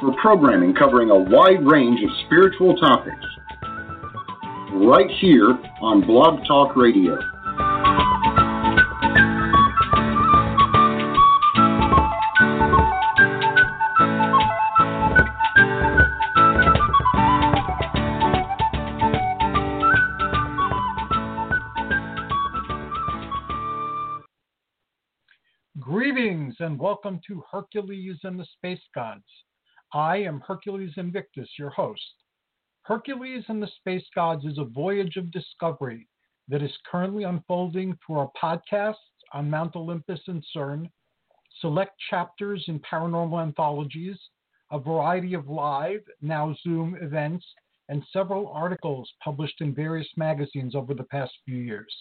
for programming covering a wide range of spiritual topics. Right here on Blog Talk Radio. Greetings and welcome to Hercules and the Space Gods. I am Hercules Invictus, your host. Hercules and the Space Gods is a voyage of discovery that is currently unfolding through our podcasts on Mount Olympus and CERN, select chapters in paranormal anthologies, a variety of live, now Zoom events, and several articles published in various magazines over the past few years.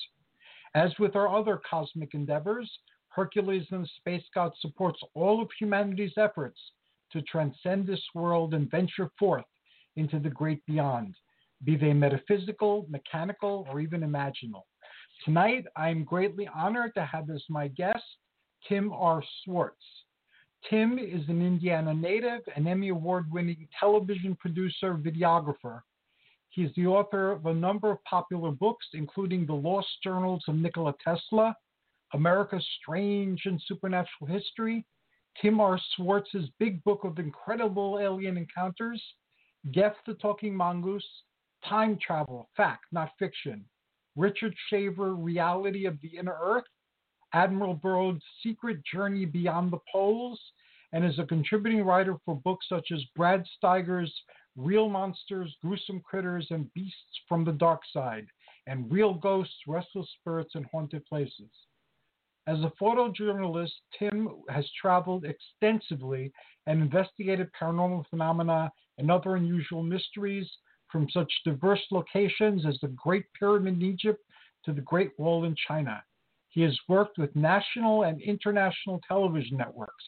As with our other cosmic endeavors, Hercules and the Space God supports all of humanity's efforts to transcend this world and venture forth into the great beyond, be they metaphysical, mechanical, or even imaginal. Tonight, I am greatly honored to have as my guest Tim R. Swartz. Tim is an Indiana native and Emmy Award winning television producer, videographer. He is the author of a number of popular books, including The Lost Journals of Nikola Tesla, America's Strange and Supernatural History, Tim R. Swartz's Big Book of Incredible Alien Encounters, Gef the Talking Mongoose, Time Travel, Fact, Not Fiction, Richard Shaver, Reality of the Inner Earth, Admiral Byrd's Secret Journey Beyond the Poles, and is a contributing writer for books such as Brad Steiger's Real Monsters, Gruesome Critters, and Beasts from the Dark Side, and Real Ghosts, Restless Spirits, and Haunted Places. As a photojournalist, Tim has traveled extensively and investigated paranormal phenomena and other unusual mysteries from such diverse locations as the Great Pyramid in Egypt to the Great Wall in China. He has worked with national and international television networks.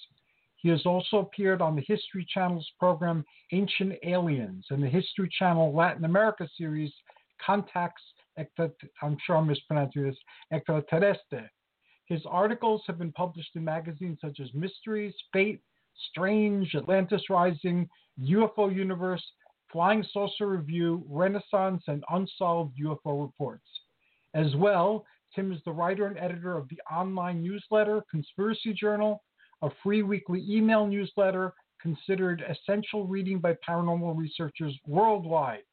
He has also appeared on the History Channel's program Ancient Aliens and the History Channel Latin America series Contacts, I'm sure I'm mispronouncing this, Extraterrestre. His articles have been published in magazines such as Mysteries, Fate, Strange, Atlantis Rising, UFO Universe, Flying Saucer Review, Renaissance, and Unsolved UFO Reports. As well, Tim is the writer and editor of the online newsletter Conspiracy Journal, a free weekly email newsletter considered essential reading by paranormal researchers worldwide.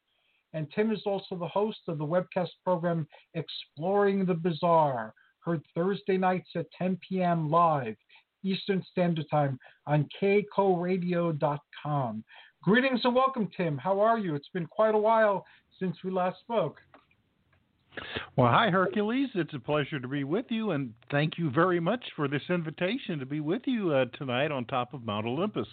And Tim is also the host of the webcast program Exploring the Bizarre, heard Thursday nights at 10 p.m. live Eastern Standard Time on kcoradio.com. Greetings and welcome, Tim. How are you? It's been quite a while since we last spoke. Well, hi, Hercules. It's a pleasure to be with you, and thank you very much for this invitation to be with you uh, tonight on top of Mount Olympus.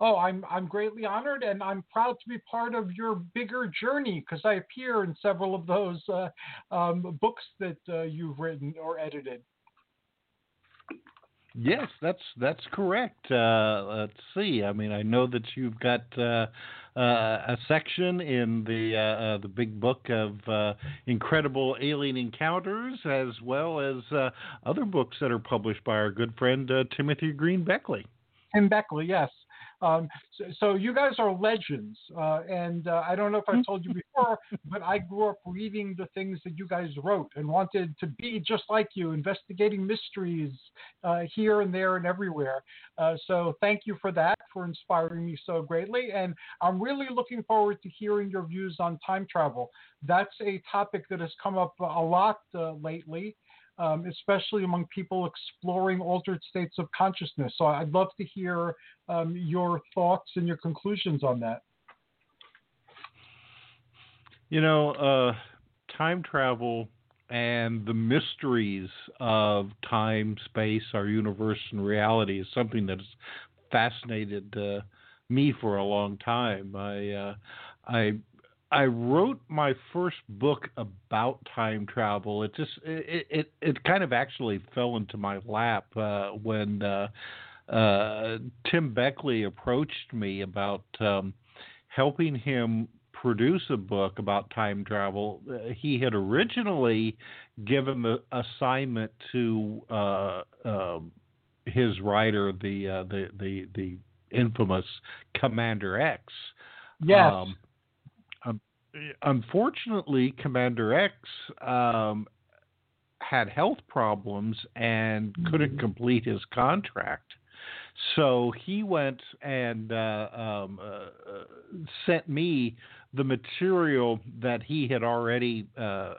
Oh, I'm I'm greatly honored, and I'm proud to be part of your bigger journey because I appear in several of those uh, um, books that uh, you've written or edited. Yes, that's that's correct. Uh, let's see. I mean, I know that you've got uh, uh, a section in the uh, uh, the big book of uh, incredible alien encounters, as well as other books that are published by our good friend Timothy Green Beckley. Tim Beckley, yes. Um, so, so, you guys are legends, uh, and uh, I don't know if I told you before, but I grew up reading the things that you guys wrote and wanted to be just like you, investigating mysteries uh, here and there and everywhere. Uh, so thank you for that, for inspiring me so greatly, and I'm really looking forward to hearing your views on time travel. That's a topic that has come up a lot uh, lately um, especially among people exploring altered states of consciousness. So I'd love to hear um, your thoughts and your conclusions on that. You know, uh, time travel and the mysteries of time, space, our universe, and reality is something that has fascinated uh, me for a long time. I uh, I I wrote my first book about time travel. It just it it, it kind of actually fell into my lap uh, when uh, uh, Tim Beckley approached me about um, helping him produce a book about time travel. Uh, he had originally given the assignment to uh, um, his writer, the uh, the the the infamous Commander X. Yes. Um, unfortunately, Commander X um, had health problems and couldn't mm-hmm. complete his contract. So he went and uh, um, uh, sent me the material that he had already uh,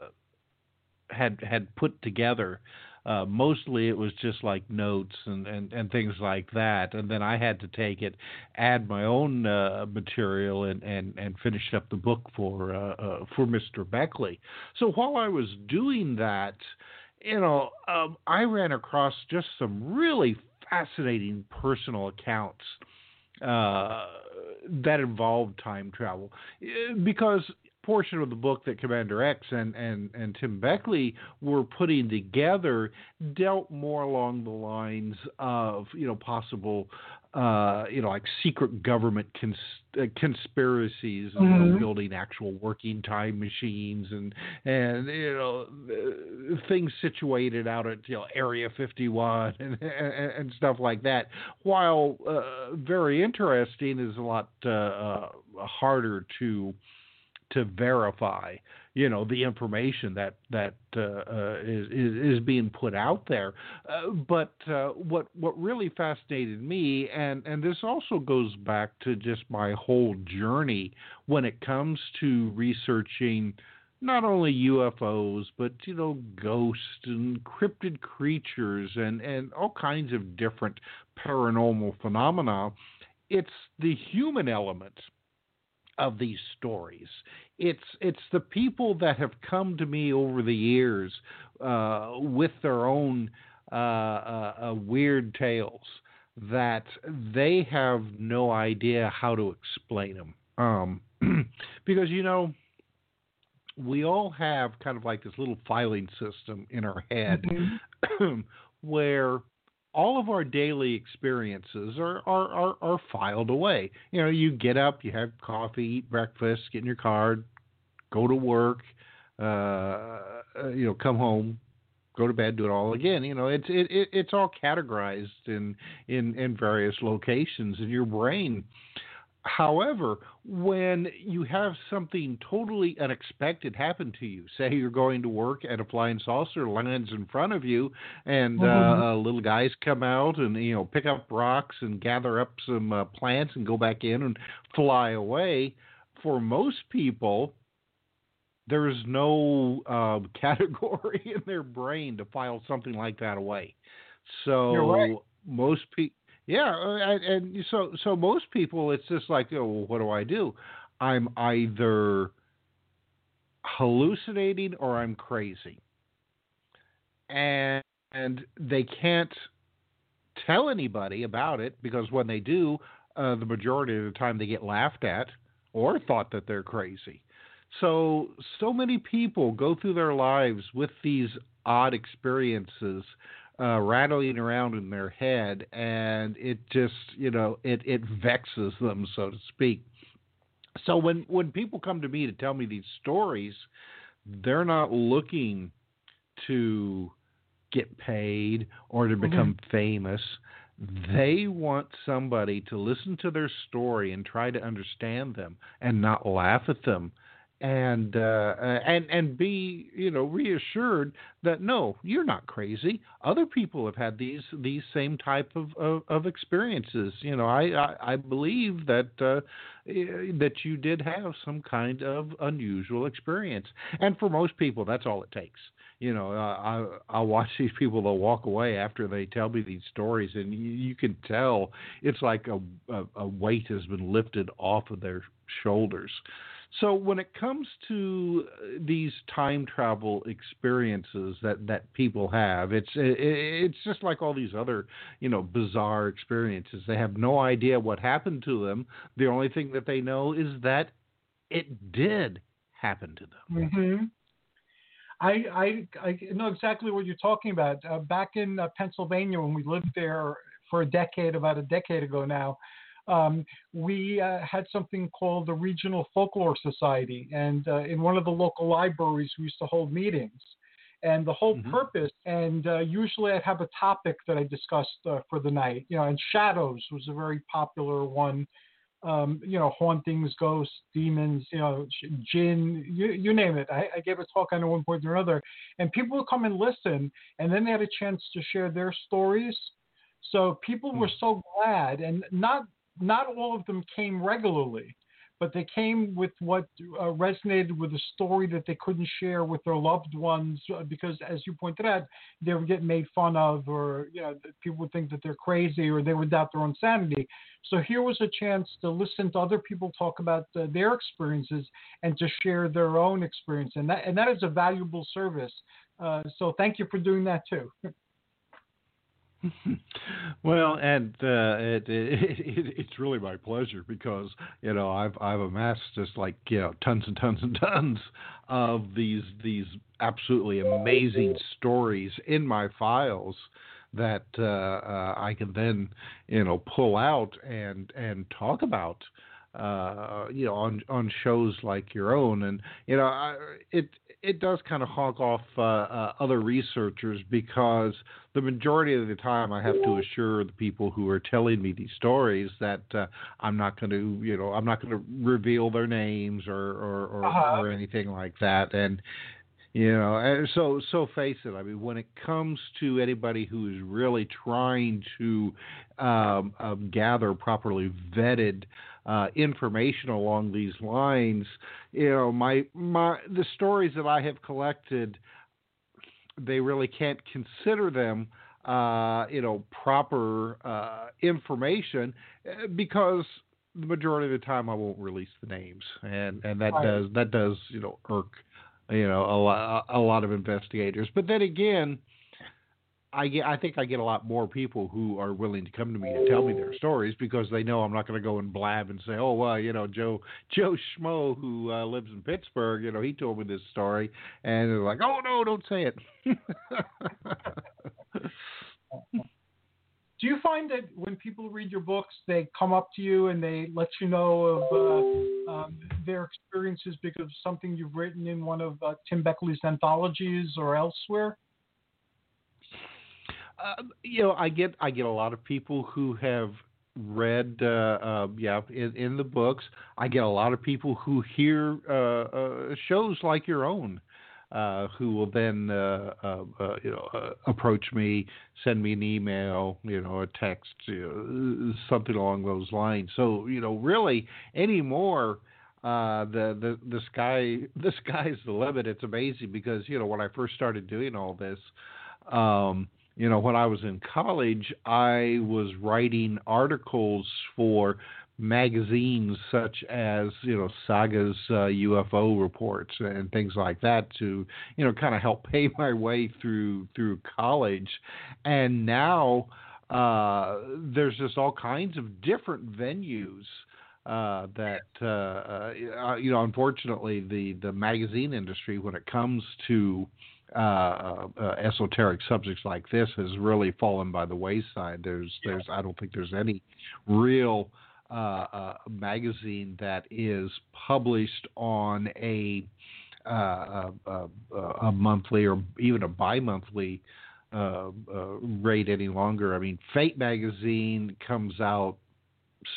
had had put together uh, mostly it was just like notes and, and, and things like that. And then I had to take it, add my own uh, material, and, and, and finish up the book for uh, uh, for Mr. Beckley. So while I was doing that, you know, um, I ran across just some really fascinating personal accounts uh, that involved time travel uh, because portion of the book that Commander X and, and, and Tim Beckley were putting together dealt more along the lines of you know possible uh, you know like secret government cons- uh, conspiracies mm-hmm. you know, mm-hmm. building actual working time machines and and you know uh, things situated out at you know Area 51 and and, and stuff like that. While uh, very interesting, is a lot uh, harder to to verify you know the information that that uh, uh, is, is being put out there. Uh, but uh, what what really fascinated me, and and this also goes back to just my whole journey when it comes to researching not only UFOs but you know ghosts and cryptid creatures and and all kinds of different paranormal phenomena. It's the human element of these stories. It's it's the people that have come to me over the years uh, with their own uh, uh, uh weird tales that they have no idea how to explain them. Um, because you know we all have kind of like this little filing system in our head mm-hmm. where all of our daily experiences are, are, are, are, filed away. You know, you get up, you have coffee, eat breakfast, get in your car, go to work, uh, uh, you know, come home, go to bed, do it all again. You know, it's it, it it's all categorized in in in various locations in your brain. However, when you have something totally unexpected happen to you, say you're going to work and a flying saucer lands in front of you, and uh, mm-hmm. uh, little guys come out and you know pick up rocks and gather up some uh, plants and go back in and fly away. For most people, there's no uh, category in their brain to file something like that away. So right. most people yeah, uh, and, so so most people, it's just like, oh, well, what do I do? I'm either hallucinating or I'm crazy, and and they can't tell anybody about it because when they do, uh, the majority of the time they get laughed at or thought that they're crazy. So so many people go through their lives with these odd experiences uh, rattling around in their head, and it just you know it it vexes them, so to speak. So when when people come to me to tell me these stories, they're not looking to get paid or to become mm-hmm. famous. They want somebody to listen to their story and try to understand them and not laugh at them and uh, and and be you know reassured that no, you're not crazy. Other people have had these these same type of of, of experiences. You know, I I, I believe that uh, that you did have some kind of unusual experience, and for most people, that's all it takes. you know, I I'll watch these people that walk away after they tell me these stories, and you, you can tell it's like a, a a weight has been lifted off of their shoulders. So when it comes to uh, these time travel experiences that, that people have, it's it's just like all these other you know bizarre experiences. They have no idea what happened to them. The only thing that they know is that it did happen to them. Mm-hmm. I, I, I know exactly what you're talking about. Uh, back in uh, Pennsylvania, when we lived there for a decade, about a decade ago now, um, we uh, had something called the Regional Folklore Society. And uh, in one of the local libraries, we used to hold meetings. And the whole mm-hmm. purpose, and uh, usually I'd have a topic that I discussed uh, for the night, you know, and shadows was a very popular one. Um, you know, hauntings, ghosts, demons, you know, jinn, you, you name it. I, I, gave a talk on it one point or another, and people would come and listen, and then they had a chance to share their stories. So people were hmm. so glad, and not not all of them came regularly, but they came with what uh, resonated with a story that they couldn't share with their loved ones uh, because, as you pointed out, they would get made fun of, or you know, people would think that they're crazy, or they would doubt their own sanity. So here was a chance to listen to other people talk about uh, their experiences and to share their own experience, and that and that is a valuable service. Uh, so thank you for doing that too. well, and uh, it, it, it, it's really my pleasure because you know I've I've amassed just like you know tons and tons and tons of these these absolutely amazing stories in my files that uh, uh, I can then you know pull out and and talk about uh, you know on on shows like your own and you know I, it it does kind of honk off uh, uh, other researchers because the majority of the time I have to assure the people who are telling me these stories that uh, I'm not going to, you know, I'm not going to reveal their names or or, or, uh-huh. or anything like that. And you know, so so face it. I mean, when it comes to anybody who is really trying to um, um, gather properly vetted uh, information along these lines, you know, my my the stories that I have collected, they really can't consider them, uh, you know, proper uh, information uh, because the majority of the time I won't release the names, and and that right. does that does you know irk you know a lot a lot of investigators. But then again I get, I think I get a lot more people who are willing to come to me and tell me their stories because they know I'm not going to go and blab and say, oh well, you know Joe Joe Schmo who uh, lives in Pittsburgh, you know he told me this story, and they're like, oh no, don't say it. Do you find that when people read your books, they come up to you and they let you know of uh, um, their experiences because of something you've written in one of uh, Tim Beckley's anthologies or elsewhere? Uh, you know, I get I get a lot of people who have read, uh, uh, yeah, in, in, the books. I get a lot of people who hear uh, uh shows like your own, uh, who will then, uh, you know, approach me, send me an email, you know, a text, you know, something along those lines. So, you know, really anymore. Uh, the the the sky the sky's the limit. It's amazing because you know when I first started doing all this, um, you know, when I was in college, I was writing articles for magazines such as you know Saga's uh, UFO reports and things like that to you know kind of help pay my way through through college, and now uh, there's just all kinds of different venues uh, that uh, uh, you know unfortunately the the magazine industry when it comes to uh, uh, esoteric subjects like this has really fallen by the wayside. There's, there's, I don't think there's any real uh, uh magazine that is published on a uh, a, a, monthly or even a bi-monthly rate any longer. I mean, Fate magazine comes out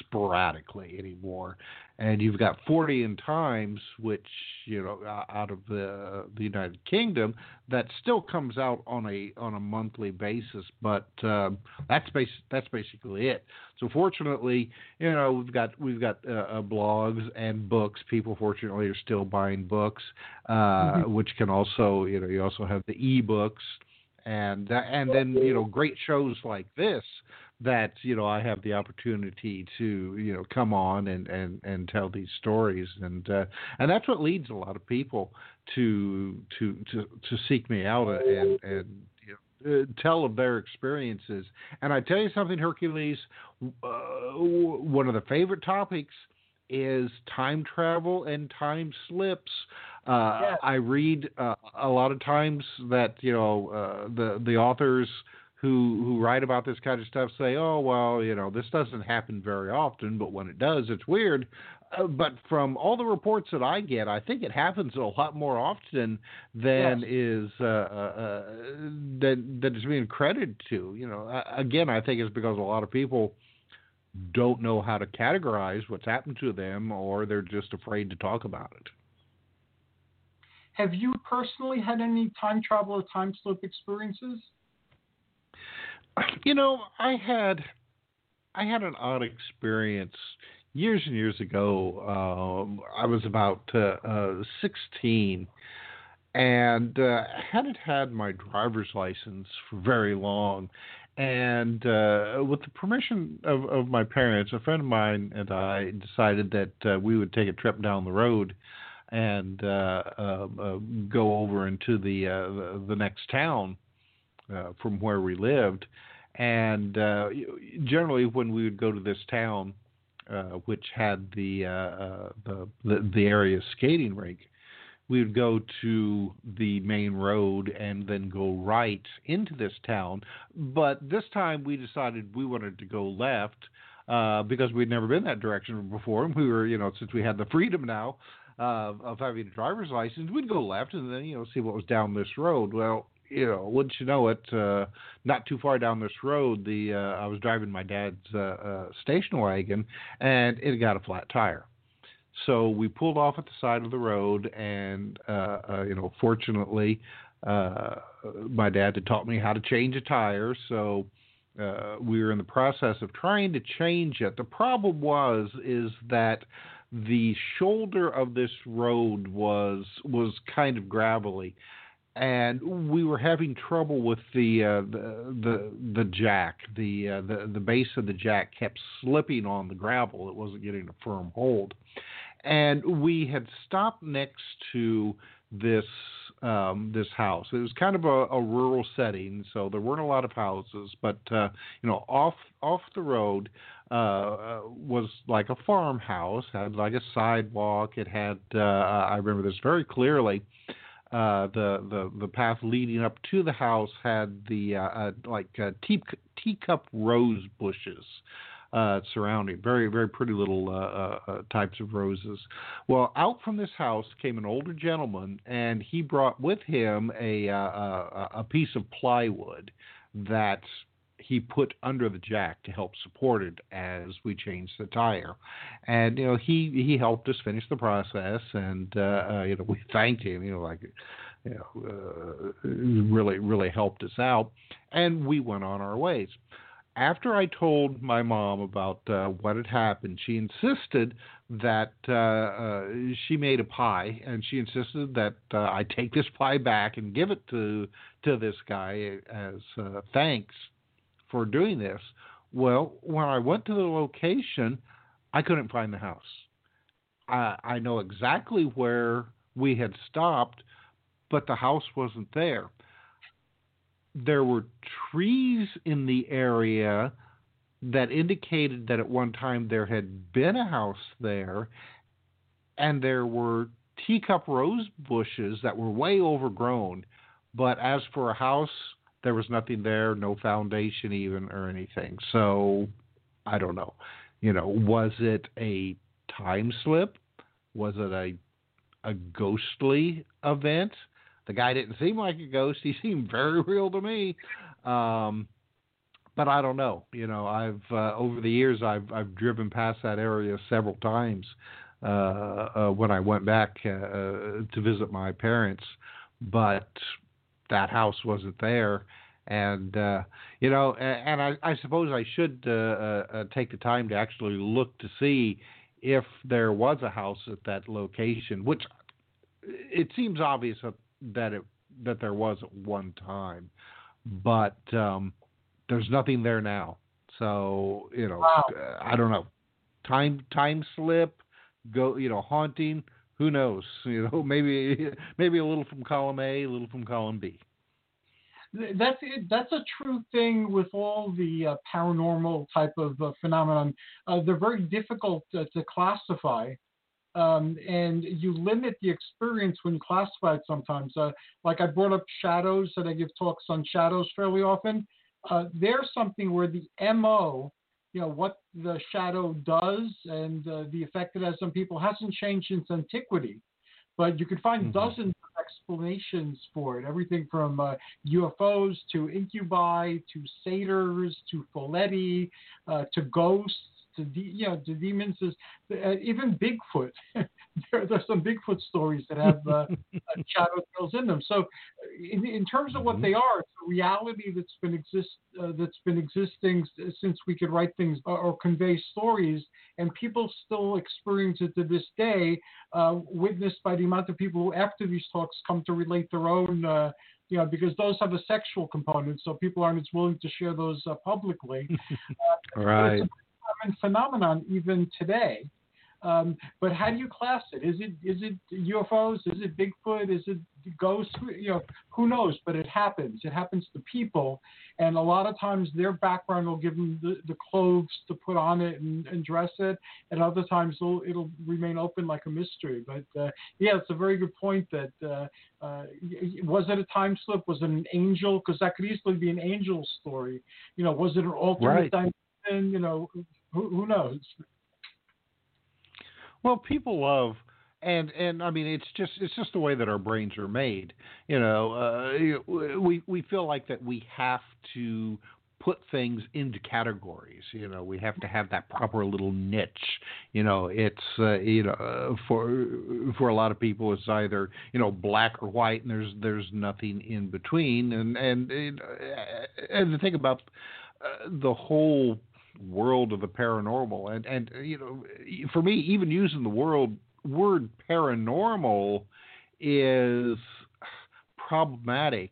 sporadically anymore and you've got Fortean Times, which you know out of the the United Kingdom, that still comes out on a on a monthly basis, but um, that's bas- that's basically it. So fortunately, you know we've got we've got uh, uh, blogs and books. People fortunately are still buying books, uh, mm-hmm. which can also you know you also have the e-books and and then you know great shows like this that you know I have the opportunity to you know come on and and and tell these stories. And uh, and that's what leads a lot of people to to to to seek me out and and you know, uh, tell of their experiences. And I tell you something Hercules uh, one of the favorite topics is time travel and time slips. Uh, yes. I read uh, a lot of times that you know uh, the the authors who who write about this kind of stuff say, "Oh well, you know, this doesn't happen very often, but when it does, it's weird." Uh, but from all the reports that I get, I think it happens a lot more often than yes. is uh, uh, uh that that is being credited to. You know, again, I think it's because a lot of people don't know how to categorize what's happened to them, or they're just afraid to talk about it. Have you personally had any time travel or time slip experiences? You know, I had I had an odd experience years and years ago. Um, I was about uh, uh, 16 and uh, hadn't had my driver's license for very long. And uh, with the permission of, of my parents, a friend of mine and I decided that uh, we would take a trip down the road and uh, uh, uh, go over into the, the, the next town Uh, from where we lived. And uh, generally, when we would go to this town, uh, which had the, the, the the area skating rink, we would go to the main road and then go right into this town. But this time we decided we wanted to go left uh, because we'd never been that direction before. And we were, you know, since we had the freedom now, uh, of having a driver's license, we'd go left and then you know see what was down this road. Well, you know, wouldn't you know it? Uh, not too far down this road, the uh, I was driving my dad's uh, uh, station wagon, and it got a flat tire. So we pulled off at the side of the road, and uh, uh, you know, fortunately, uh, my dad had taught me how to change a tire. So uh, we were in the process of trying to change it. The problem was is that the shoulder of this road was was kind of gravelly and we were having trouble with the uh, the, the the jack the uh, the the base of the jack kept slipping on the gravel it wasn't getting a firm hold and we had stopped next to this um, this house. It was kind of a, a, rural setting, so there weren't a lot of houses, but uh, you know, off off the road uh, uh, was like a farmhouse, had like a sidewalk. It had uh, I remember this very clearly. Uh, the the the path leading up to the house had the uh, uh, like uh, tea, teacup rose bushes surrounding. Very, very pretty little types of roses. Well, out from this house came an older gentleman, and he brought with him a a, a piece of plywood that he put under the jack to help support it as we changed the tire. And you know, he he helped us finish the process, and uh, uh, you know, we thanked him. You know, like you know, uh, really really helped us out, and we went on our ways after I told my mom about uh, what had happened, she insisted that uh, she made a pie, and she insisted that I take this pie back and give it to to this guy as thanks for doing this. Well, when I went to the location, I couldn't find the house. I, I know exactly where we had stopped, but the house wasn't there there were trees in the area that indicated that at one time there had been a house there, and there were teacup rose bushes that were way overgrown. But as for a house, there was nothing there, no foundation even or anything. So I don't know. You know, was it a time slip? Was it a a ghostly event? The guy didn't seem like a ghost. He seemed very real to me. Um, but I don't know. You know, I've uh, over the years I've I've driven past that area several times uh, uh, when I went back uh, to visit my parents, but that house wasn't there. And uh, you know, and, I, I suppose I should uh, uh, uh, take the time to actually look to see if there was a house at that location, which it seems obvious that it that there was at one time, but um, there's nothing there now. So you know, wow. uh, I don't know. Time time slip, go you know haunting. Who knows? You know, maybe maybe a little from column A, a little from column B. That's that's a true thing with all the uh, paranormal type of uh, phenomenon. Uh, they're very difficult to classify um, and you limit the experience when you classify it sometimes. Uh, like I brought up shadows, that I give talks on shadows fairly often. Uh, there's something where the MO, you know, what the shadow does and uh, the effect it has on people hasn't changed since antiquity. But you can find mm-hmm. dozens of explanations for it, everything from UFOs uh, to incubi to satyrs to Foleti uh, to ghosts to de- you know to demons uh, even Bigfoot. there, there's some Bigfoot stories that have uh, uh shadow tales in them. So, in, in terms of what mm-hmm. they are, it's a reality that's been exist uh, that's been existing since we could write things or, or, convey stories, and people still experience it to this day. Uh, witnessed by the amount of people who, after these talks, come to relate their own uh, you know, because those have a sexual component, so people aren't as willing to share those uh, publicly. Uh, right common phenomenon even today. Um, but how do you class it? Is it is it UFOs? Is it Bigfoot? Is it ghosts? You know, who knows? But it happens. It happens to people, and a lot of times their background will give them the, the clothes to put on it and, and dress it, and other times it'll, it'll remain open like a mystery. But uh, yeah, it's a very good point. That uh, uh, was it a time slip? Was it an angel? Because that could easily be an angel story. You know, was it an alternate right. dimension? You know, who, who knows? Well, people love and and I mean it's just it's just the way that our brains are made. You know, uh, we we feel like that we have to put things into categories. You know, we have to have that proper little niche. You know, it's uh, you know for for a lot of people it's either you know black or white, and there's there's nothing in between. And and and the thing about uh, the whole world of the paranormal. And and you know, for me, even using the world word paranormal is problematic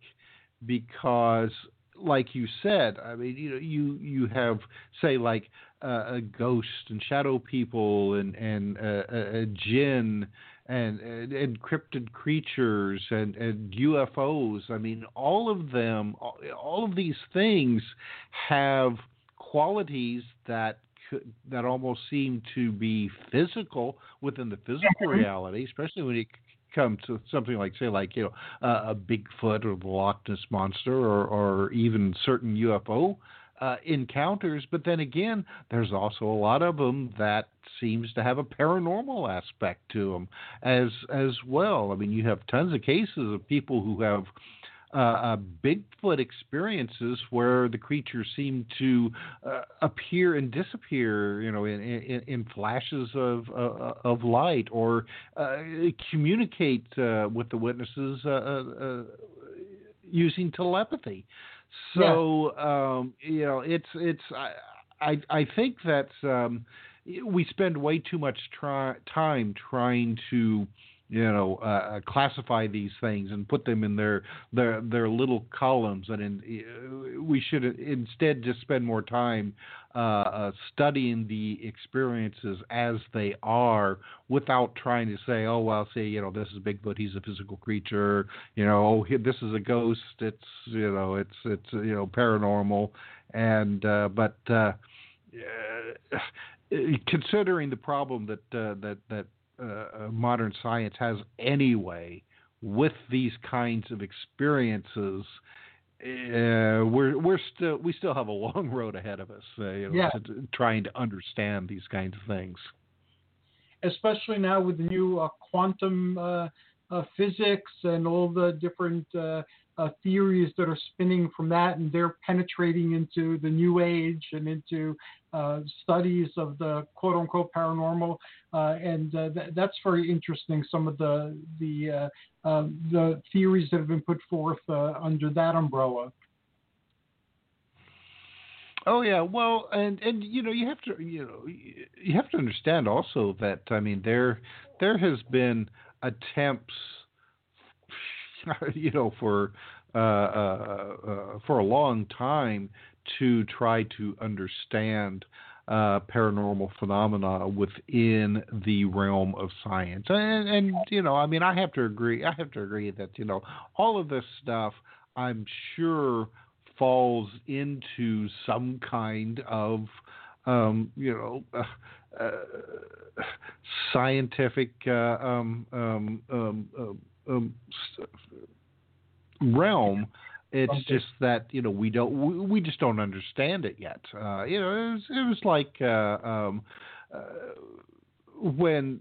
because like you said, I mean, you know, you you have say like uh, a ghost and shadow people and and uh, a, jinn and, and encrypted creatures and, and UFOs. I mean, all of them, all of these things have qualities that that almost seem to be physical within the physical mm-hmm. reality, especially when it comes to something like, say, like you know, uh, a Bigfoot or the Loch Ness monster, or, or even certain UFO uh, encounters. But then again, there's also a lot of them that seems to have a paranormal aspect to them as as well. I mean, you have tons of cases of people who have uh, uh, Bigfoot experiences where the creatures seem to uh, appear and disappear, you know, in, in, in flashes of uh, of light, or uh, communicate uh, with the witnesses using telepathy. So yeah. um, you know, it's it's I I, I think that um, we spend way too much try, time trying to you know, uh, uh, classify these things and put them in their their their little columns. And in, uh, we should instead just spend more time uh, uh, studying the experiences as they are, without trying to say, oh well, say you know, this is Bigfoot, he's a physical creature. You know, oh this is a ghost. It's you know, it's it's you know, paranormal. And uh, but considering the problem that that that uh, modern science has anyway with these kinds of experiences, uh, we're we're still we still have a long road ahead of us. Uh, you know, yeah. to, trying to understand these kinds of things. Especially now with the new uh, quantum uh, uh, physics and all the different uh, theories that are spinning from that, and they're penetrating into the New Age and into uh, studies of the quote unquote paranormal, uh, and uh, th- that's very interesting. Some of the the uh, um, the theories that have been put forth uh, under that umbrella. Oh yeah, well, and and you know you have to you know you have to understand also that I mean there there has been attempts you know for uh, uh, uh, for a long time to try to understand uh, paranormal phenomena within the realm of science. And, and, you know, I mean, I have to agree. I have to agree that you know all of this stuff. I'm sure falls into some kind of um, you know uh, uh, scientific uh, um, um, um, realm it's okay. just that you know we don't we, we just don't understand it yet. Uh, you know, it was, it was like uh, um, uh, when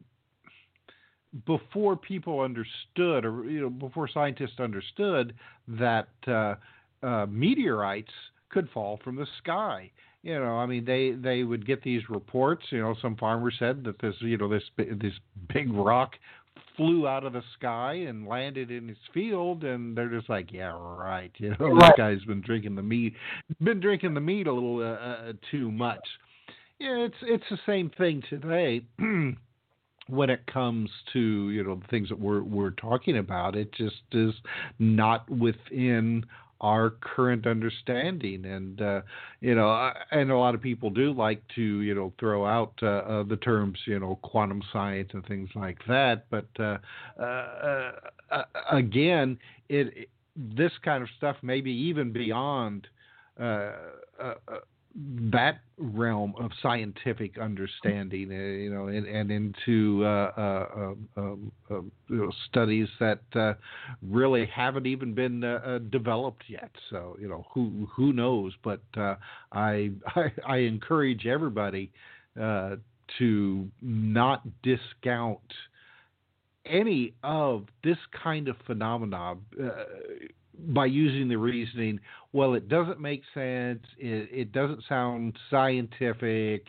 before people understood, or you know, before scientists understood that uh, uh, meteorites could fall from the sky. You know, I mean, they they would get these reports. You know, some farmer said that this you know this this big rock flew out of the sky and landed in his field, and they're just like, yeah, right. You know, right. this guy's been drinking the meat, been drinking the meat a little uh, uh, too much. Yeah, it's it's the same thing today. when it comes to you know the things that we're we're talking about, it just is not within our current understanding. And uh, you know, and a lot of people do like to you know throw out uh, uh, the terms you know quantum science and things like that. But uh, uh, uh, again, it this kind of stuff maybe even beyond that realm of scientific understanding, uh, you know, and, and into uh, uh, um, um, um, you know, studies that uh, really haven't even been uh, developed yet. So, you know, who who knows? But I, I, I encourage everybody to not discount any of this kind of phenomena by using the reasoning, well, it doesn't make sense. It, it doesn't sound scientific.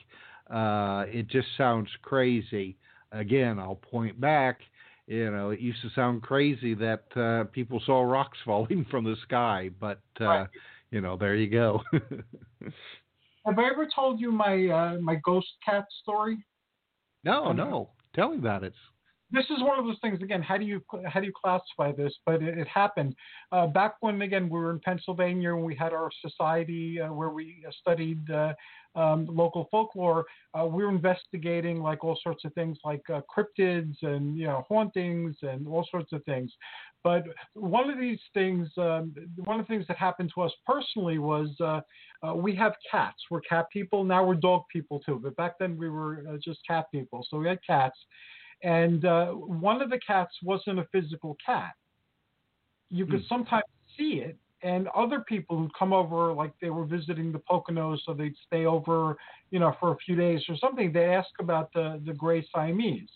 Uh, it just sounds crazy. Again, I'll point back. You know, it used to sound crazy that uh, people saw rocks falling from the sky, but uh, right. you know, there you go. Have I ever told you my uh, my ghost cat story? No, no. Tell me about it this is one of those things again how do you how do you classify this? But it, it happened uh, back when again we were in pennsylvania and we had our society uh, where we studied uh, um, local folklore uh, we were investigating like all sorts of things like uh, cryptids and you know hauntings and all sorts of things. But one of these things um, one of the things that happened to us personally was uh, we have cats. We're cat people. Now we're dog people too but back then we were just cat people. So we had cats and uh, one of the cats wasn't a physical cat. You could mm. sometimes see it, and other people who'd come over, like they were visiting the Poconos, so they'd stay over, you know, for a few days or something. They'd ask about the the gray Siamese,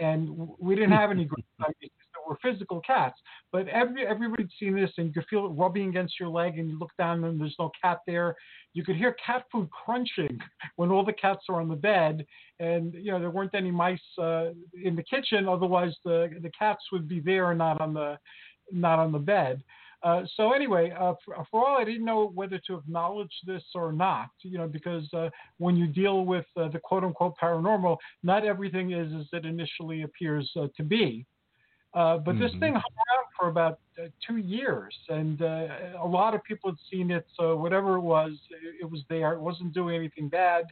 and we didn't have any gray Siamese were physical cats. But every everybody's seen this, and you could feel it rubbing against your leg, and you look down and there's no cat there. You could hear cat food crunching when all the cats are on the bed, and you know there weren't any mice uh, in the kitchen. Otherwise, the the cats would be there and not on the not on the bed. Uh, so anyway, uh, for, for, all I didn't know whether to acknowledge this or not, you know, because uh, when you deal with uh, the quote unquote paranormal, not everything is as it initially appears uh, to be. Uh, but mm-hmm. this thing hung around for about uh, two years, and uh, a lot of people had seen it. So whatever it was, it, it was there. It wasn't doing anything bad.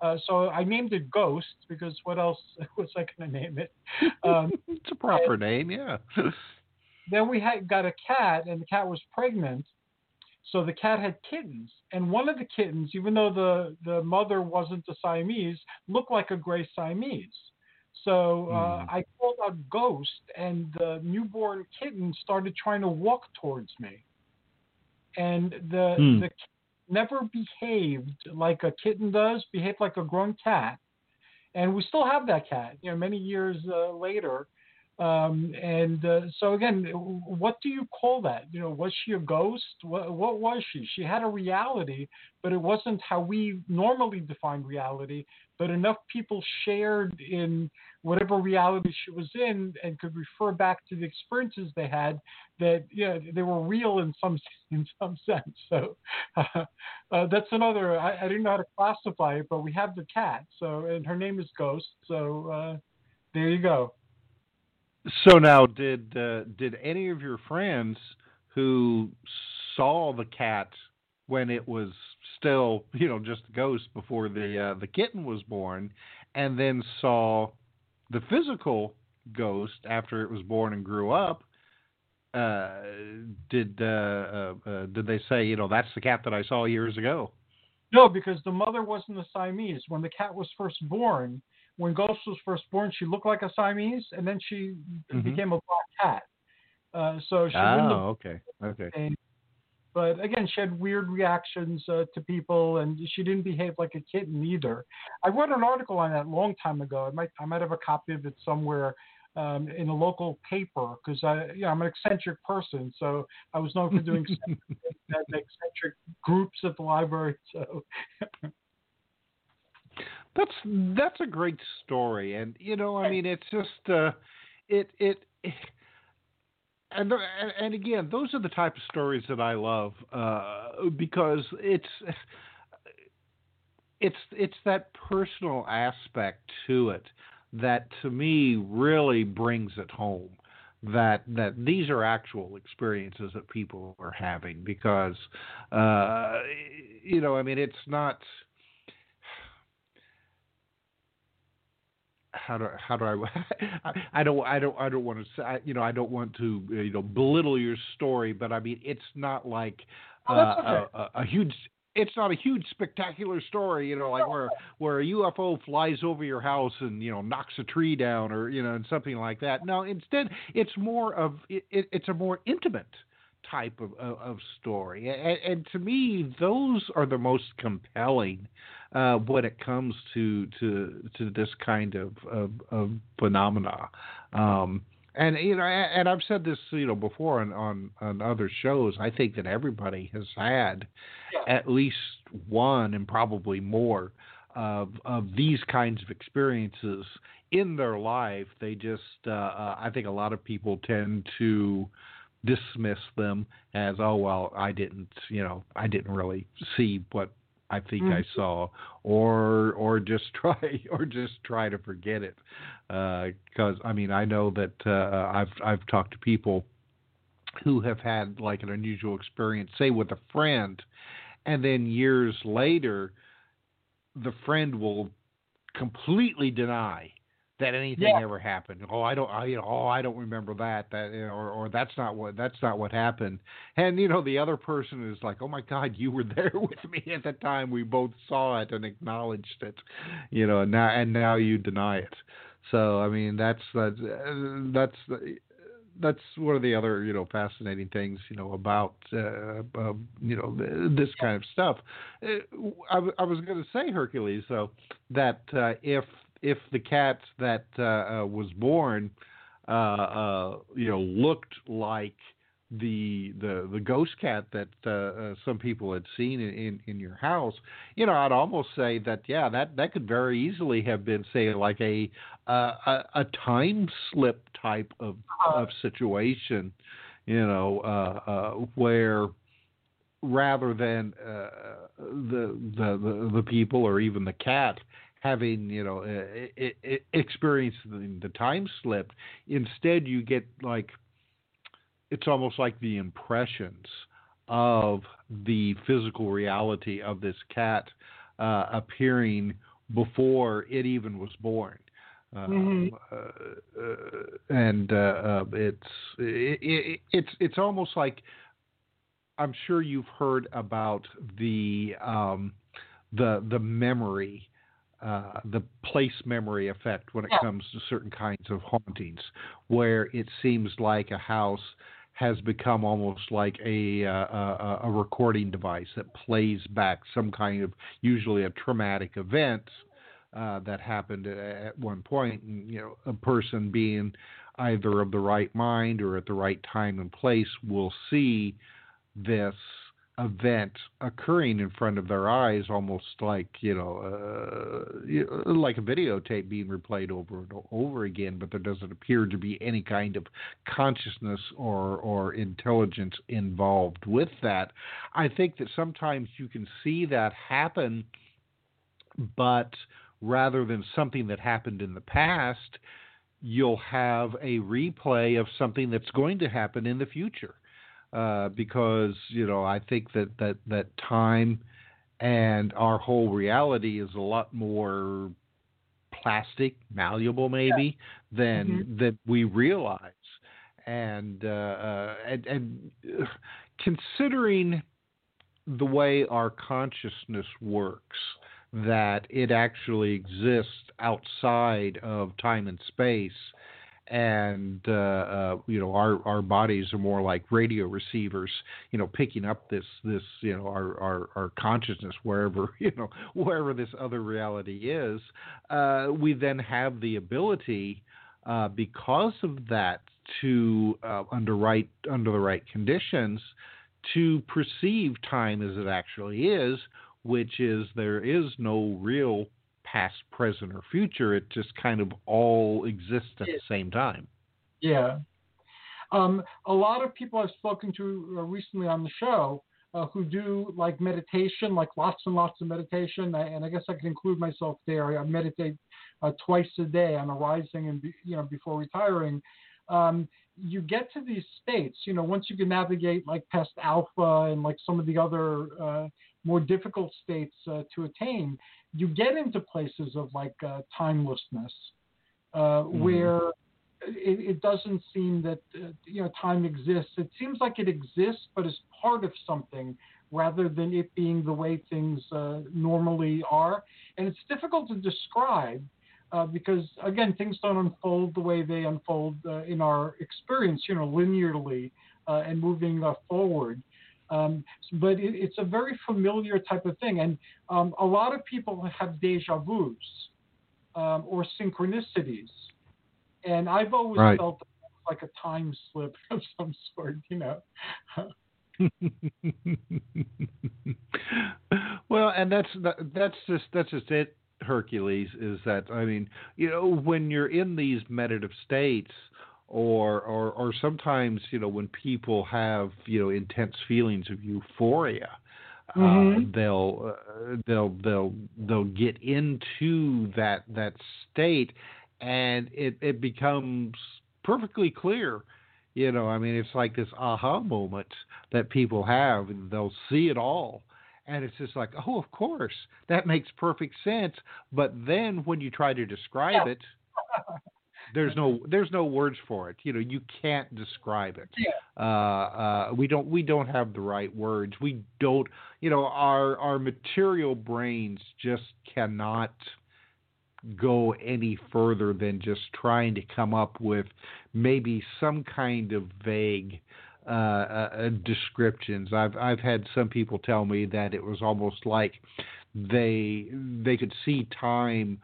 Uh, so I named it Ghost because what else was I going to name it? Um, it's a proper name, yeah. then we had got a cat, and the cat was pregnant. So the cat had kittens, and one of the kittens, even though the the mother wasn't a Siamese, looked like a gray Siamese. So uh, mm. I called out Ghost, and the newborn kitten started trying to walk towards me. And the mm. the never behaved like a kitten does, behaved like a grown cat. And we still have that cat, you know, many years uh, later. Um, and uh, so again, what do you call that? You know, was she a ghost? What, what was she? She had a reality, but it wasn't how we normally define reality. But enough people shared in whatever reality she was in and could refer back to the experiences they had that yeah they were real in some in some sense. So uh, uh, that's another. I, I, didn't know how to classify it, but we have the cat. So and her name is Ghost. So uh, there you go. So now, did uh, did any of your friends who saw the cat when it was still, you know, just a ghost before the uh, the kitten was born, and then saw the physical ghost after it was born and grew up? Uh, did uh, uh, uh, did they say, you know, that's the cat that I saw years ago? No, because the mother wasn't a Siamese when the cat was first born when Ghost was first born, she looked like a Siamese, and then she mm-hmm. became a black cat. Uh, so she oh, okay, okay. But again, she had weird reactions uh, to people, and she didn't behave like a kitten either. I wrote an article on that a long time ago. I might, I might have a copy of it somewhere um, in a local paper because I, you know, I'm an eccentric person, so I was known for doing eccentric groups at the library. So. That's that's a great story, and you know, I mean, it's just uh, it it. And, and again, those are the type of stories that I love uh, because it's it's it's that personal aspect to it that to me really brings it home that that these are actual experiences that people are having because uh, you know I mean it's not how do how do I I don't I don't I don't want to say you know I don't want to you know belittle your story, but I mean it's not like oh, uh, okay. a, a, huge it's not a huge spectacular story, you know, like where where a UFO flies over your house and you know knocks a tree down or you know and something like that. No, instead it's more of it, it's a more intimate type of, of, of story, and, and, to me those are the most compelling uh, when it comes to to to this kind of of, of phenomena. Um, and you know, and I've said this you know before on, on on other shows. I think that everybody has had at least one and probably more of of these kinds of experiences in their life. They just, uh, uh, I think, a lot of people tend to dismiss them as, oh well, I didn't, you know, I didn't really see what I think mm-hmm. I saw, or or just try or just try to forget it, because uh, I mean I know that uh, I've I've talked to people who have had like an unusual experience, say with a friend, and then years later, the friend will completely deny that anything yeah. ever happened. Oh, I don't, I, you know, oh, I don't remember that. That, or, or that's not what, that's not what happened. And you know, the other person is like, oh my God, you were there with me at the time. We both saw it and acknowledged it. You know, and now and now you deny it. So I mean, that's that's that's that's one of the other you know fascinating things you know about uh, uh, you know this kind of stuff. Uh, I, I was going to say Hercules though that uh, if if the cat that uh, uh, was born, uh, uh, you know, looked like the the the ghost cat that uh, uh, some people had seen in, in, in your house, you know, I'd almost say that yeah, that that could very easily have been say like a a, a time slip type of uh-huh. of situation, you know, where rather than the, the the the people or even the cat having you know uh, experienced the, the time slip. Instead, you get like it's almost like the impressions of the physical reality of this cat uh, appearing before it even was born. mm-hmm. uh, uh, and uh, uh, it's it, it, it's it's almost like I'm sure you've heard about the um, the the memory uh, the place memory effect when it yeah. comes to certain kinds of hauntings, where it seems like a house has become almost like a, uh, a, a recording device that plays back some kind of usually a traumatic event uh, that happened at one point, and you know, a person being either of the right mind or at the right time and place will see this event occurring in front of their eyes, almost like you know, uh, like a videotape being replayed over and over again. But there doesn't appear to be any kind of consciousness or or intelligence involved with that. I think that sometimes you can see that happen, but rather than something that happened in the past, you'll have a replay of something that's going to happen in the future. Uh, because you know I think that that that time and our whole reality is a lot more plastic, malleable, maybe yeah. than mm-hmm. that we realize. And uh, uh, and, and considering the way our consciousness works, that it actually exists outside of time and space and uh, uh, you know our our bodies are more like radio receivers, you know, picking up this this you know our our, our consciousness wherever you know wherever this other reality is. Uh, we then have the ability, uh, because of that, to uh, under right under the right conditions, to perceive time as it actually is, which is there is no real past, present, or future. It just kind of all exists at the same time. Yeah. Um, a lot of people I've spoken to uh, recently on the show uh, who do like meditation, like lots and lots of meditation, and I guess I can include myself there. I meditate uh, twice a day on arising and you know before retiring. Um, you get to these states, you know, once you can navigate like past alpha and like some of the other uh, more difficult states uh, to attain, you get into places of like uh, timelessness uh, mm-hmm. where it, it, doesn't seem that uh, you know time exists. It seems like it exists, but as part of something rather than it being the way things uh, normally are. And it's difficult to describe. Uh, because again, things don't unfold the way they unfold uh, in our experience, you know, linearly and moving forward. Um, but it, it's a very familiar type of thing. And um, a lot of people have deja vus um, or synchronicities. And I've always right. felt like a time slip of some sort, you know. well, and that's that's just that's just it, Hercules. Is that I mean, you know, when you're in these meditative states, or or or sometimes you know when people have you know intense feelings of euphoria uh, mm-hmm. they'll uh, they'll they'll they'll get into that that state and it it becomes perfectly clear you know i mean it's like this aha moment that people have and they'll see it all and it's just like oh of course that makes perfect sense but then when you try to describe yeah. it there's no there's no words for it. You know, you can't describe it. Yeah. Uh, uh, we don't we don't have the right words. We don't. You know, our our material brains just cannot go any further than just trying to come up with maybe some kind of vague uh, uh, descriptions. I've I've had some people tell me that it was almost like they they could see time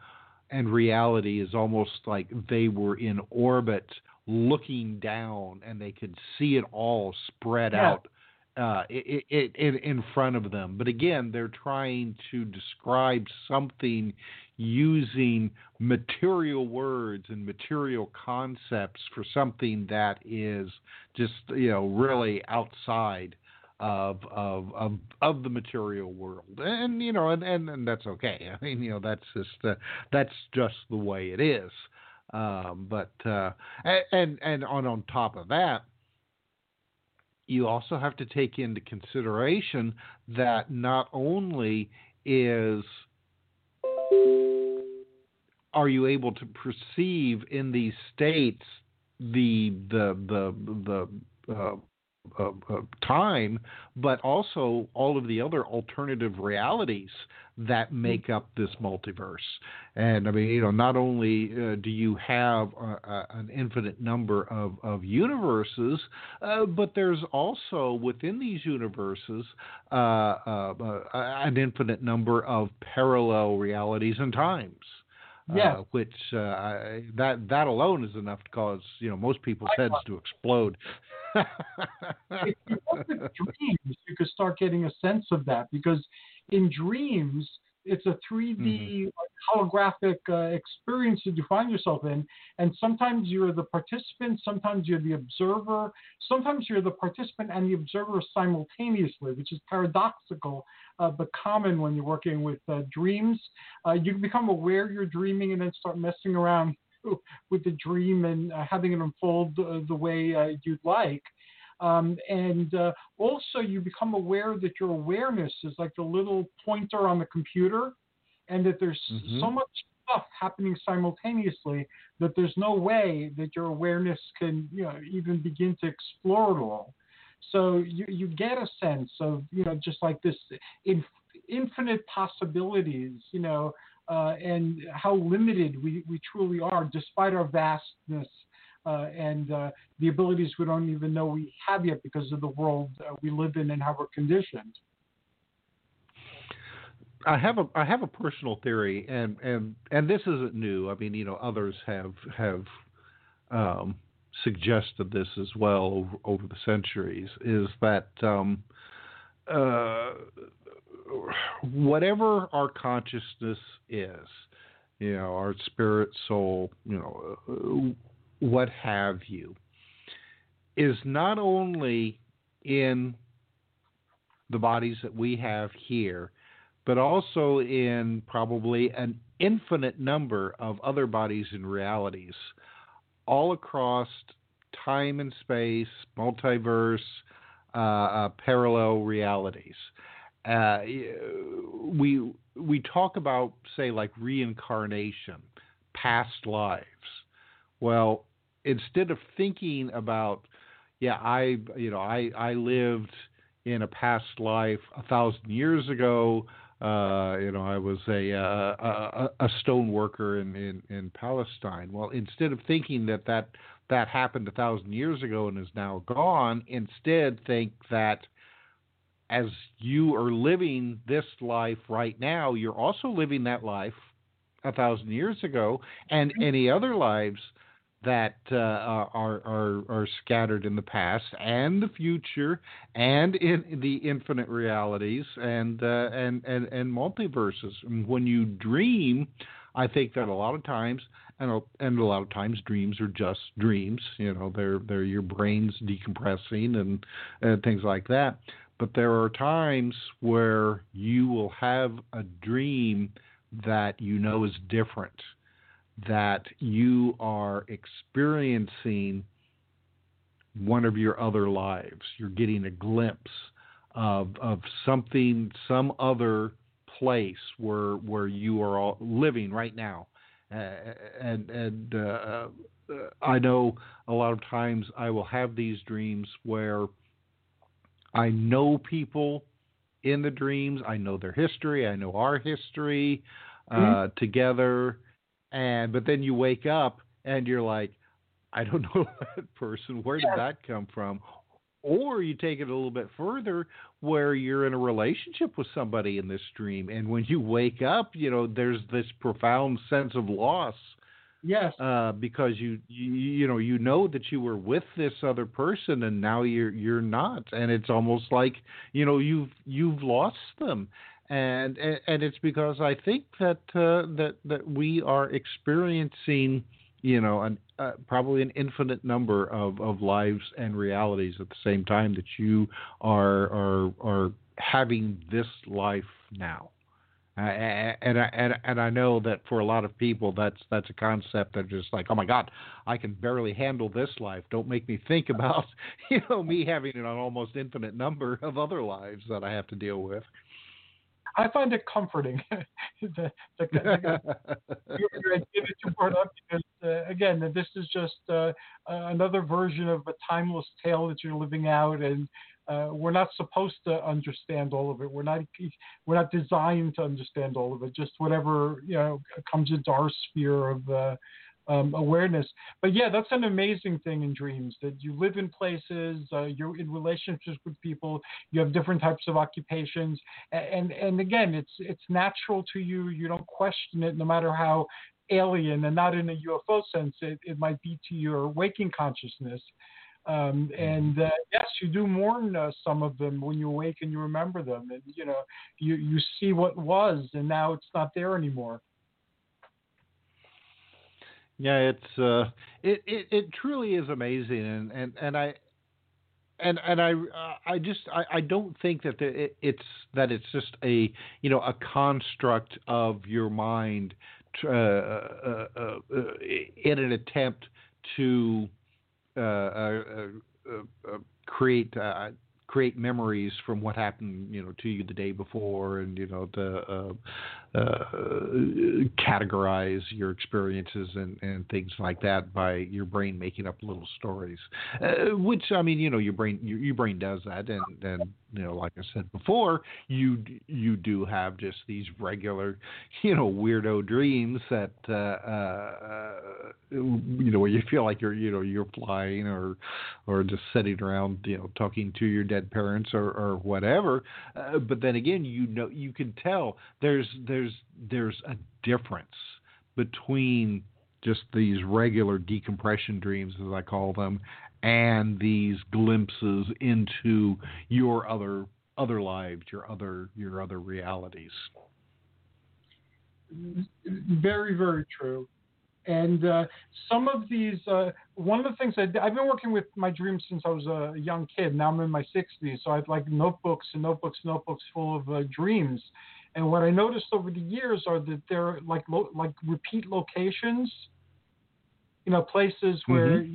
and reality is almost like they were in orbit looking down and they could see it all spread yeah. out uh, it, it, it, in front of them. But again, they're trying to describe something using material words and material concepts for something that is just you know really outside of of of of the material world, and you know, and and, and that's okay. I mean, you know, that's just uh, that's just the way it is. Um, but uh, and and on on top of that, you also have to take into consideration that not only is are you able to perceive in these states the the the the uh, uh, uh, time, but also all of the other alternative realities that hmm. make up this multiverse. And I mean, you know, not only uh, do you have an infinite number of, of universes, uh, but there's also within these universes uh, uh, an infinite number of parallel realities and times. Yes. Uh, which uh, I, that that alone is enough to cause you know most people's heads to explode. if you look at dreams, you could start getting a sense of that because in dreams, it's a 3D Mm-hmm. holographic uh, experience that you find yourself in. And sometimes you're the participant, sometimes you're the observer, sometimes you're the participant and the observer simultaneously, which is paradoxical uh, but common when you're working with uh, dreams. Uh, you become aware you're dreaming and then start messing around with the dream and uh, having it unfold uh, the way uh, you'd like. Um, and uh, also, you become aware that your awareness is like the little pointer on the computer, and that there's Mhm. so much stuff happening simultaneously that there's no way that your awareness can, you know, even begin to explore it all. So you you get a sense of, you know, just like this in, infinite possibilities, you know, uh, and how limited we, we truly are, despite our vastness and uh, the abilities we don't even know we have yet because of the world uh, we live in and how we're conditioned. I have a I have a personal theory, and and and this isn't new. I mean, you know, others have have um, suggested this as well over, over the centuries. Is that um, uh, whatever our consciousness is, you know, our spirit, soul, you know, uh, what have you, is not only in the bodies that we have here, but also in probably an infinite number of other bodies and realities, all across time and space, multiverse, uh, uh, parallel realities. Uh, we we talk about say like reincarnation, past lives. Well, instead of thinking about, yeah, I you know I I lived in a past life a thousand years ago. Uh, you know, I was a, uh, a a stone worker in, in, in Palestine. Well, instead of thinking that, that that happened a thousand years ago and is now gone, instead think that as you are living this life right now, you're also living that life a thousand years ago, and any other lives that uh, are, are are scattered in the past and the future and in the infinite realities and uh, and, and and multiverses. When you dream, I think that a lot of times and and a lot of times dreams are just dreams. You know, they're they're your brains decompressing and, and things like that. But there are times where you will have a dream that you know is different that you are experiencing one of your other lives. You're getting a glimpse of of something, some other place where where you are all living right now. Uh, and and uh, I know a lot of times I will have these dreams where I know people in the dreams. I know their history. I know our history uh, mm-hmm. together and but then you wake up and you're like, I don't know that person. Where did that come from? Or you take it a little bit further, where you're in a relationship with somebody in this dream, and when you wake up, you know there's this profound sense of loss. Yes. Uh, because you, you you know you know that you were with this other person, and now you're you're not, and it's almost like you know you've you've lost them and and it's because I think that uh, that that we are experiencing, you know, an, uh, probably an infinite number of, of lives and realities at the same time that you are are are having this life now. Uh, and I and, and I know that for a lot of people that's that's a concept that just like oh my god I can barely handle this life don't make me think about you know me having an almost infinite number of other lives that I have to deal with. I find it comforting the, the, the, you brought up because uh, again, this is just uh, another version of a timeless tale that you're living out, and uh, we're not supposed to understand all of it. We're not we're not designed to understand all of it. Just whatever you know comes into our sphere of uh, um, awareness. But yeah, that's an amazing thing in dreams that you live in places, uh, you're in relationships with people, you have different types of occupations, and and again, it's it's natural to you. You don't question it, no matter how alien and not in a UFO sense. It, it might be to your waking consciousness. Um, and uh, yes, you do mourn uh, some of them when you awake and you remember them, and you know you you see what was, and now it's not there anymore. Yeah, it's uh, it, it it truly is amazing, and and and I and and I uh, I just I, I don't think that the, it, it's that it's just a you know a construct of your mind uh, uh, uh, in an attempt to create create memories from what happened, you know, to you the day before, and you know, to uh, uh, categorize your experiences and, and things like that by your brain making up little stories. Uh, which I mean, you know, your brain your, your brain does that, and and you know, like I said before, you you do have just these regular, you know, weirdo dreams that uh, uh, you know where you feel like you're you know you're flying or or just sitting around you know talking to your dead parents or or whatever. Uh, but then again, you know you can tell there's there's there's a difference between just these regular decompression dreams, as I call them, and these glimpses into your other other lives, your other your other realities. Very, very true. And uh, some of these, uh, one of the things I, I've been working with my dreams since I was a young kid. Now I'm in my 60s, so I have like notebooks and notebooks, notebooks full of uh, dreams. And what I noticed over the years are that they're like lo- like repeat locations. You know, places where mm-hmm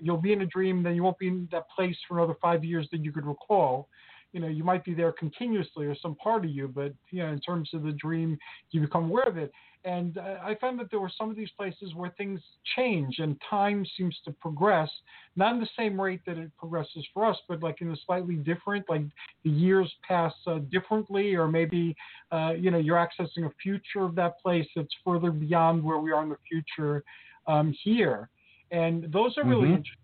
you'll be in a dream, then you won't be in that place for another five years that you could recall. You know, you might be there continuously or some part of you, but you know, in terms of the dream, you become aware of it. And uh, I found that there were some of these places where things change and time seems to progress, not in the same rate that it progresses for us, but like in a slightly different, like the years pass uh, differently, or maybe, uh, you know, you're accessing a future of that place that's further beyond where we are in the future um, here and those are really mm-hmm. interesting.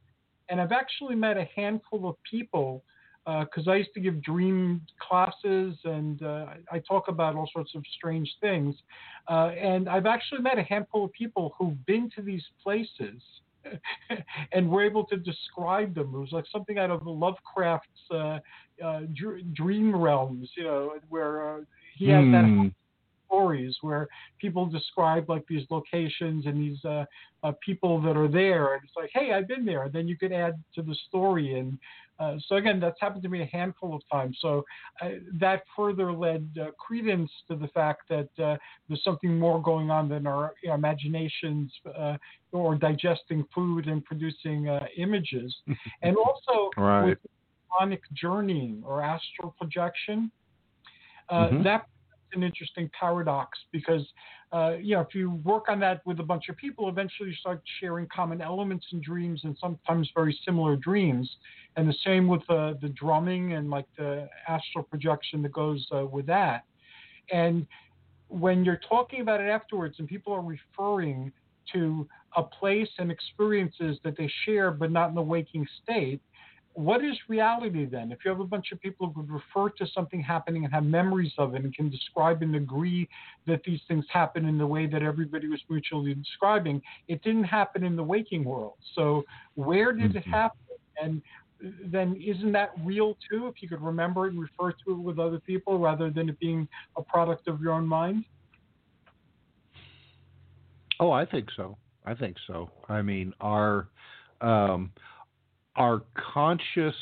And I've actually met a handful of people because uh, I used to give dream classes and uh, I talk about all sorts of strange things. Uh, and I've actually met a handful of people who've been to these places and were able to describe them. It was like something out of Lovecraft's uh, uh, dr- dream realms, you know, where uh, he has that hmm stories where people describe like these locations and these uh, uh, people that are there, and it's like, hey, I've been there. And then you could add to the story, and uh, so again, that's happened to me a handful of times. So uh, that further led uh, credence to the fact that uh, there's something more going on than our you know, imaginations or digesting food and producing images, and also right. with sonic journeying or astral projection. Mm-hmm. That an interesting paradox because uh, you know if you work on that with a bunch of people, eventually you start sharing common elements in dreams and sometimes very similar dreams. And the same with uh, the drumming and like the astral projection that goes uh, with that. And when you're talking about it afterwards and people are referring to a place and experiences that they share but not in the waking state, what is reality then? If you have a bunch of people who could refer to something happening and have memories of it and can describe and agree that these things happen in the way that everybody was mutually describing, it didn't happen in the waking world. So where did mm-hmm. it happen? And then isn't that real too if you could remember it and refer to it with other people rather than it being a product of your own mind? Oh, I think so. I think so. I mean, our um, our conscious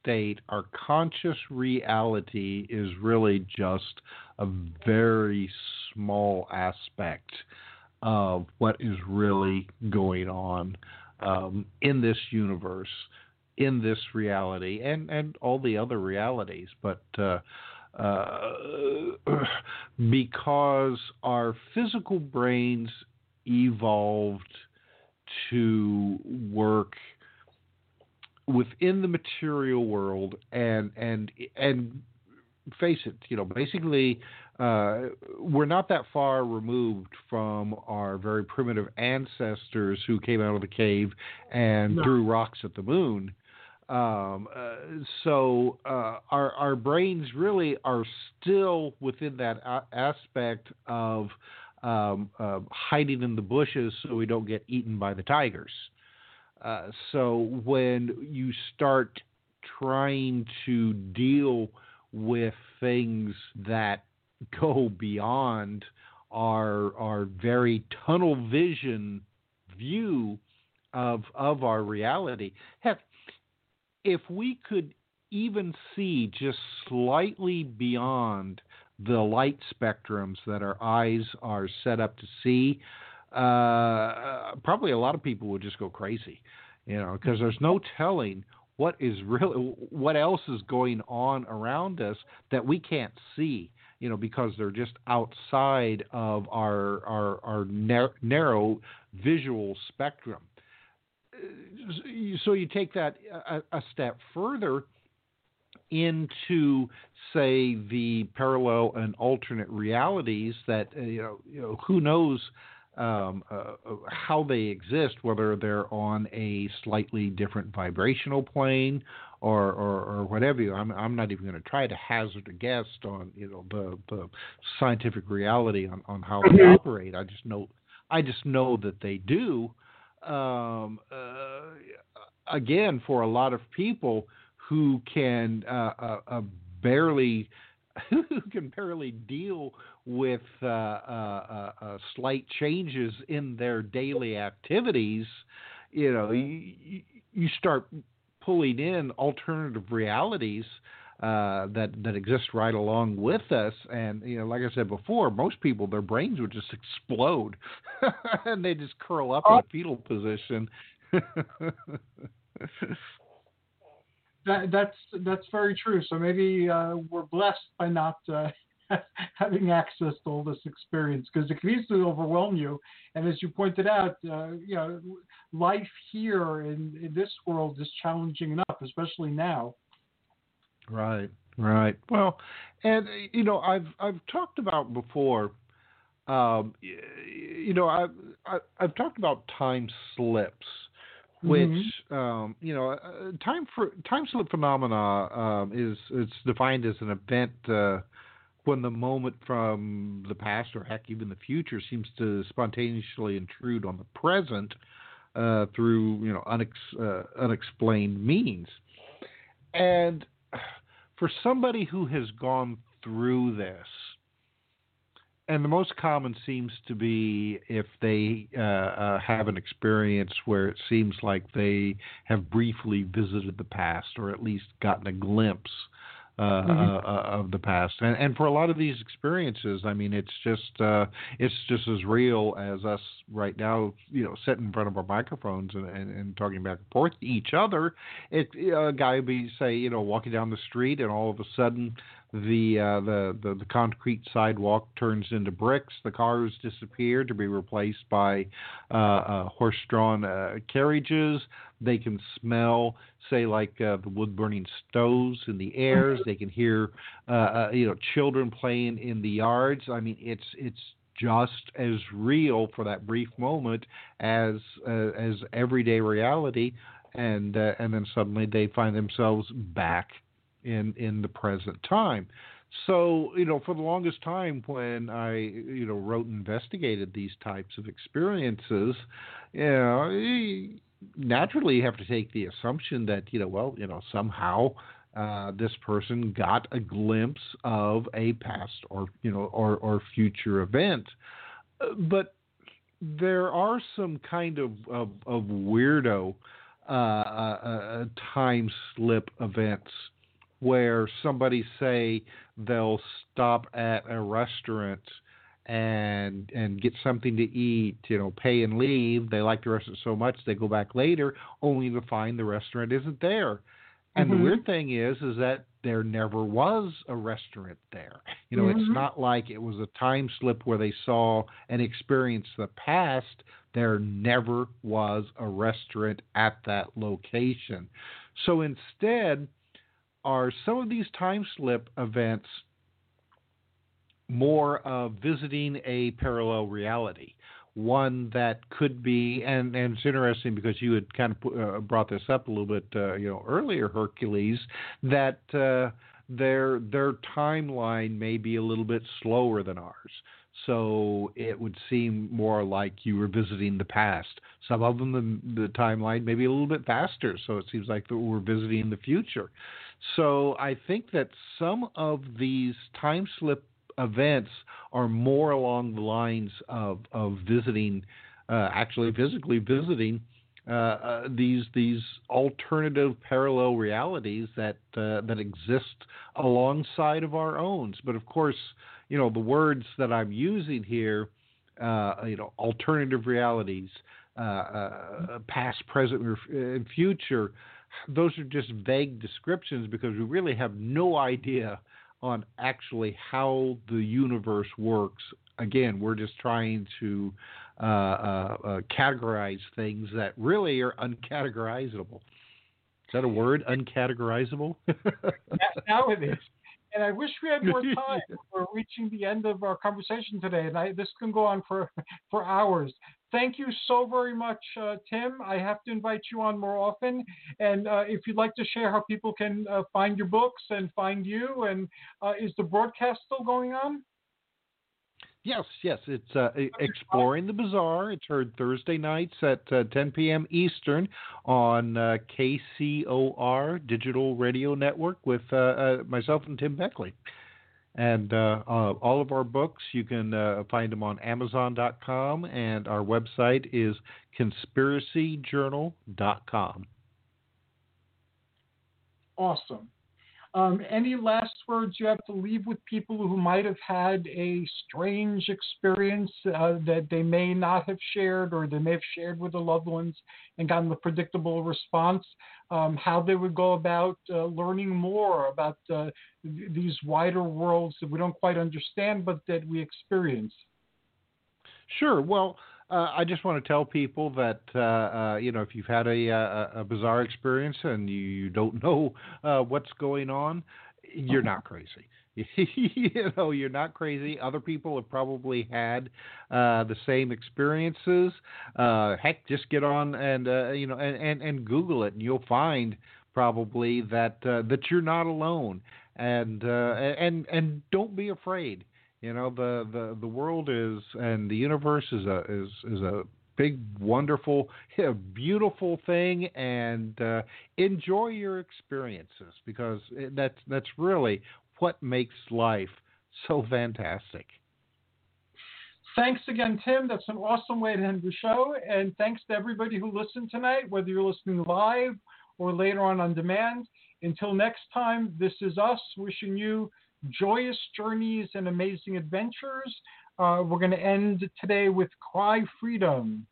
state, our conscious reality is really just a very small aspect of what is really going on um, in this universe, in this reality, and, and all the other realities. But uh, uh, because our physical brains evolved to work within the material world and and and face it, you know, basically uh, we're not that far removed from our very primitive ancestors who came out of the cave and no. threw rocks at the moon. Um, uh, so uh, our our brains really are still within that a- aspect of um, uh, hiding in the bushes so we don't get eaten by the tigers. Uh, so when you start trying to deal with things that go beyond our our very tunnel vision view of of our reality. Heck, if we could even see just slightly beyond the light spectrums that our eyes are set up to see, uh, probably a lot of people would just go crazy, you know, because there's no telling what is really what else is going on around us that we can't see you know because they're just outside of our our, our narrow visual spectrum. So you take that a, a step further into say the parallel and alternate realities that uh, you know, you know who knows um, uh, how they exist, whether they're on a slightly different vibrational plane or, or, or whatever. I'm, I'm not even going to try to hazard a guess on you know the, the scientific reality on, on how they mm-hmm. operate. I just know I just know that they do. Um, uh, again, for a lot of people who can uh, uh, uh barely who can barely deal with uh, uh, uh, slight changes in their daily activities, you know, you, you start pulling in alternative realities uh, that that exist right along with us. And you know, like I said before, most people their brains would just explode, and they just curl up in a fetal position. that, that's that's very true. So maybe uh, we're blessed by not uh, having access to all this experience because it can easily overwhelm you. And as you pointed out, uh, you know, life here in, in this world is challenging enough, especially now. Right, right. Well, and you know, I've I've talked about before. Um, you know, I've I've talked about time slips which mm-hmm. um, you know, uh, time for time slip phenomena um, is it's defined as an event uh, when the moment from the past or heck even the future seems to spontaneously intrude on the present uh, through you know unex- uh, unexplained means, and for somebody who has gone through this and the most common seems to be if they uh, uh, have an experience where it seems like they have briefly visited the past or at least gotten a glimpse uh, mm-hmm. Uh, uh, of the past. And, and for a lot of these experiences, I mean, it's just uh, it's just as real as us right now, you know, sitting in front of our microphones and, and, and talking back and forth to each other. It a guy would be say, you know, walking down the street, and all of a sudden the, uh, the, the the concrete sidewalk turns into bricks. The cars disappear to be replaced by uh, uh, horse-drawn uh, carriages. They can smell, say, like uh, the wood-burning stoves in the airs. They can hear, uh, you know, children playing in the yards. I mean, it's it's just as real for that brief moment as as everyday reality. And and then suddenly they find themselves back in in the present time. So, you know, for the longest time when I, you know, wrote and investigated these types of experiences, you know, naturally you have to take the assumption that, you know, well, you know, somehow uh, this person got a glimpse of a past or, you know, or, or future event. But there are some kind of, of, of weirdo uh, uh, uh time slip events where somebody say they'll stop at a restaurant and and get something to eat, you know, pay and leave. They like the restaurant so much they go back later, only to find the restaurant isn't there. And mm-hmm. the weird thing is, is that there never was a restaurant there. You know, mm-hmm. it's not like it was a time slip where they saw and experienced the past. There never was a restaurant at that location. So instead, are some of these time slip events more of visiting a parallel reality? One that could be, and, and it's interesting because you had kind of uh, brought this up a little bit, uh, you know, earlier, Hercules, that uh, their their timeline may be a little bit slower than ours. So it would seem more like you were visiting the past. Some of them, the, the timeline maybe a little bit faster, so it seems like we're visiting the future. So I think that some of these time slip events are more along the lines of of visiting, uh, actually physically visiting uh, uh, these these alternative parallel realities that uh, that exist alongside of our own. But of course, you know the words that I'm using here, uh, you know, alternative realities, uh, past, present, and future. Those are just vague descriptions because we really have no idea on actually how the universe works. Again, we're just trying to uh, uh, uh, categorize things that really are uncategorizable. Is that a word? Uncategorizable? now it is. And I wish we had more time. We're reaching the end of our conversation today, and I, this can go on for for hours thank you so very much, uh, Tim. I have to invite you on more often. And uh, if you'd like to share how people can uh, find your books and find you, and uh, is the broadcast still going on? Yes, yes. It's uh, Exploring the Bizarre. It's heard Thursday nights at uh, 10 p.m. Eastern on KCOR Digital Radio Network with myself and Tim Beckley. And uh, uh, all of our books, you can uh, find them on Amazon.com, and our website is conspiracyjournal.com. Awesome. Um, any last words you have to leave with people who might have had a strange experience uh, that they may not have shared or they may have shared with their loved ones and gotten the predictable response? Um, how they would go about uh, learning more about uh, th- these wider worlds that we don't quite understand but that we experience? Sure. Well, uh, I just want to tell people that uh, uh, you know if you've had a, a, a bizarre experience and you, you don't know uh, what's going on, you're not crazy. you know, you're not crazy. Other people have probably had uh, the same experiences. Uh, heck, just get on and uh, you know and, and, and Google it, and you'll find probably that uh, that you're not alone. And uh, and and don't be afraid. You know, the, the, the world is and the universe is a is is a big, wonderful, beautiful thing, and uh, enjoy your experiences because that's that's really what makes life so fantastic. Thanks again, Tim. That's an awesome way to end the show. And thanks to everybody who listened tonight, whether you're listening live or later on on demand. Until next time, this is us wishing you joyous journeys and amazing adventures. Uh, we're going to end today with Cry Freedom.